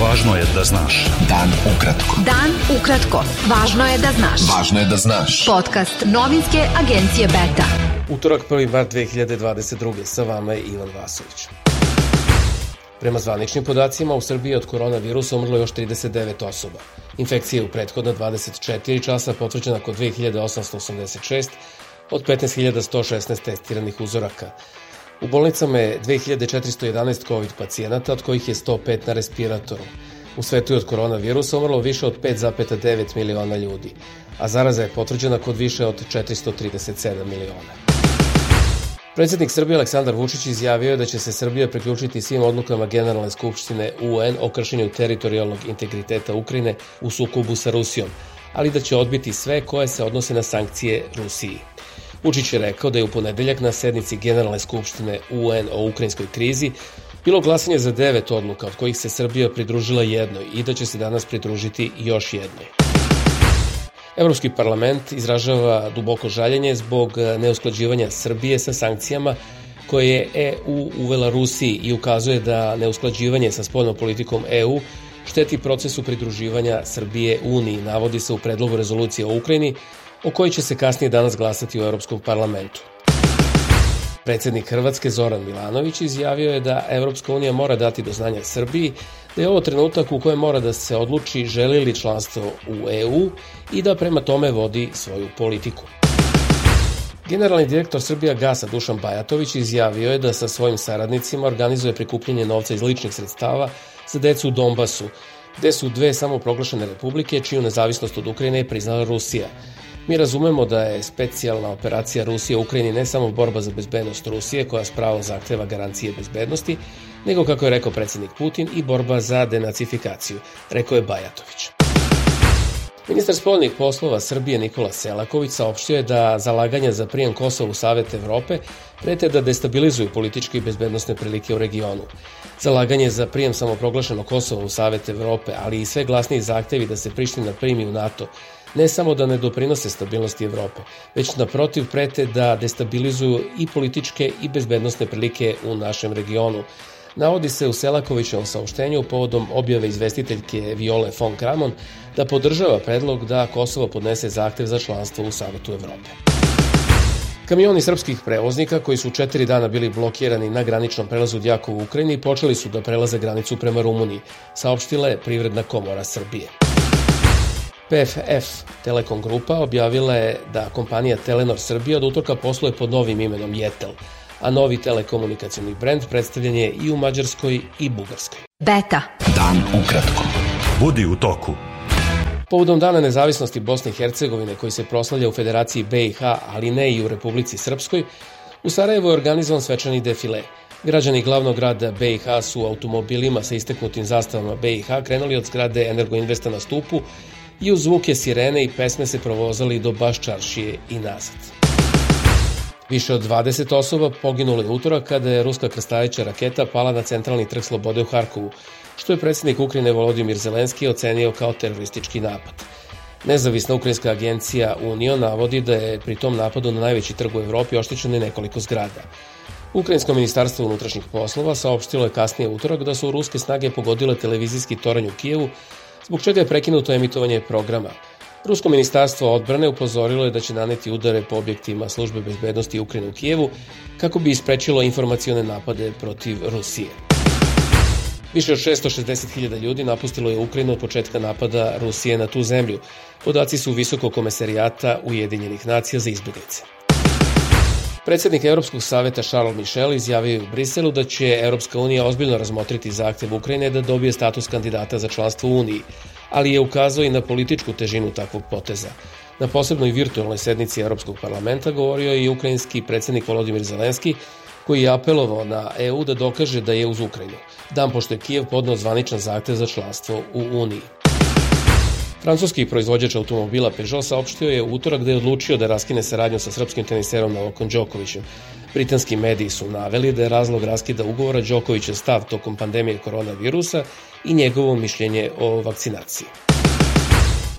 Važno je da znaš. Dan ukratko. Dan ukratko. Važno je da znaš. Važno je da znaš. Podcast novinske agencije Beta. Utorak 1. mart 2022. Sa vama je Ivan Vasović. Prema zvaničnim podacima, u Srbiji od koronavirusa umrlo još 39 osoba. Infekcija je u prethodna 24 časa potvrđena kod 2886 od 15.116 testiranih uzoraka. U bolnicama je 2411 COVID pacijenata, od kojih je 105 na respiratoru. U svetu je od koronavirusa umrlo više od 5,9 miliona ljudi, a zaraza je potvrđena kod više od 437 miliona. Predsednik Srbije Aleksandar Vučić izjavio je da će se Srbija priključiti svim odlukama Generalne skupštine UN o kršenju teritorijalnog integriteta Ukrajine u sukobu sa Rusijom, ali da će odbiti sve koje se odnose na sankcije Rusiji. Vučić je rekao da je u ponedeljak na sednici Generalne skupštine UN o ukrajinskoj krizi bilo glasanje za devet odluka, od kojih se Srbija pridružila jednoj i da će se danas pridružiti još jednoj. Evropski parlament izražava duboko žaljenje zbog neusklađivanja Srbije sa sankcijama koje je EU uvela Rusiji i ukazuje da neusklađivanje sa spoljnom politikom EU šteti procesu pridruživanja Srbije Uniji, navodi se u predlogu rezolucije o Ukrajini o kojoj će se kasnije danas glasati u Europskom parlamentu. Predsednik Hrvatske Zoran Milanović izjavio je da Evropska unija mora dati do znanja Srbiji da je ovo trenutak u kojem mora da se odluči želi li članstvo u EU i da prema tome vodi svoju politiku. Generalni direktor Srbija Gasa Dušan Bajatović izjavio je da sa svojim saradnicima organizuje prikupljanje novca iz ličnih sredstava za decu u Donbasu, gde su dve samoproglašene republike čiju nezavisnost od Ukrajine je priznala Rusija. Mi razumemo da je specijalna operacija Rusije u Ukrajini ne samo borba za bezbednost Rusije, koja spravo zahteva garancije bezbednosti, nego, kako je rekao predsednik Putin, i borba za denacifikaciju, rekao je Bajatović. Ministar spoljnih poslova Srbije Nikola Selaković saopštio je da zalaganja za prijem Kosova u Savet Evrope prete da destabilizuju političke i bezbednostne prilike u regionu. Zalaganje za prijem samoproglašenog Kosova u Savet Evrope, ali i sve glasniji zahtevi da se Priština primi u NATO, ne samo da ne doprinose stabilnosti Evrope, već naprotiv prete da destabilizuju i političke i bezbednostne prilike u našem regionu. Navodi se u Selakovićevom saopštenju povodom objave izvestiteljke Viole von Kramon da podržava predlog da Kosovo podnese zahtev za članstvo u Savetu Evrope. Kamioni srpskih prevoznika koji su četiri dana bili blokirani na graničnom prelazu Djakov u Ukrajini počeli su da prelaze granicu prema Rumuniji, saopštila je Privredna komora Srbije. PFF Telekom Grupa objavila je da kompanija Telenor Srbija od utorka posluje pod novim imenom Jetel, a novi telekomunikacijni brend predstavljen je i u Mađarskoj i Bugarskoj. Beta. Dan ukratko. Budi u toku. Povodom Dana nezavisnosti Bosne i Hercegovine koji se proslavlja u Federaciji BiH, ali ne i u Republici Srpskoj, u Sarajevu je organizovan svečani defile. Građani glavnog grada BiH su automobilima sa isteknutim zastavama BiH krenuli od zgrade Energoinvesta na stupu i uz zvuke sirene i pesme se provozali do Baščaršije i nazad. Više od 20 osoba poginulo je utorak kada je ruska krstajeća raketa pala na centralni trg Slobode u Harkovu, što je predsednik Ukrajine Volodimir Zelenski ocenio kao teroristički napad. Nezavisna ukrajinska agencija Unio navodi da je pri tom napadu na najveći trg u Evropi oštećeno nekoliko zgrada. Ukrajinsko ministarstvo unutrašnjih poslova saopštilo je kasnije utorak da su ruske snage pogodile televizijski toranj u Kijevu zbog čega je prekinuto emitovanje programa. Rusko ministarstvo odbrane upozorilo je da će naneti udare po objektima službe bezbednosti Ukrajine u Kijevu kako bi isprečilo informacione napade protiv Rusije. Više od 660.000 ljudi napustilo je Ukrajinu od početka napada Rusije na tu zemlju. Podaci su Visokog komesarijata Ujedinjenih nacija za izbjeglice. Predsednik Evropskog saveta Charles Michel izjavio u Briselu da će Evropska unija ozbiljno razmotriti zahtev Ukrajine da dobije status kandidata za članstvo u Uniji, ali je ukazao i na političku težinu takvog poteza. Na posebnoj virtualnoj sednici Evropskog parlamenta govorio je i ukrajinski predsednik Volodimir Zelenski, koji je apelovao na EU da dokaže da je uz Ukrajinu, dan pošto je Kijev podnao zvaničan zahtev za članstvo u Uniji. Francuski proizvođač automobila Peugeot saopštio je utorak da je odlučio da raskine saradnju sa srpskim teniserom Novakom Đokovićem. Britanski mediji su naveli da je razlog raskida ugovora Đokovićev stav tokom pandemije koronavirusa i njegovo mišljenje o vakcinaciji.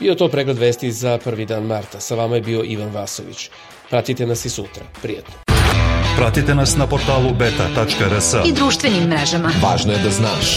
Bio to pregled vesti za prvi dan marta. Sa vama je bio Ivan Vasović. Pratite nas i sutra. Prijetno. Pratite nas na portalu beta.rs I društvenim mrežama. Važno je da znaš.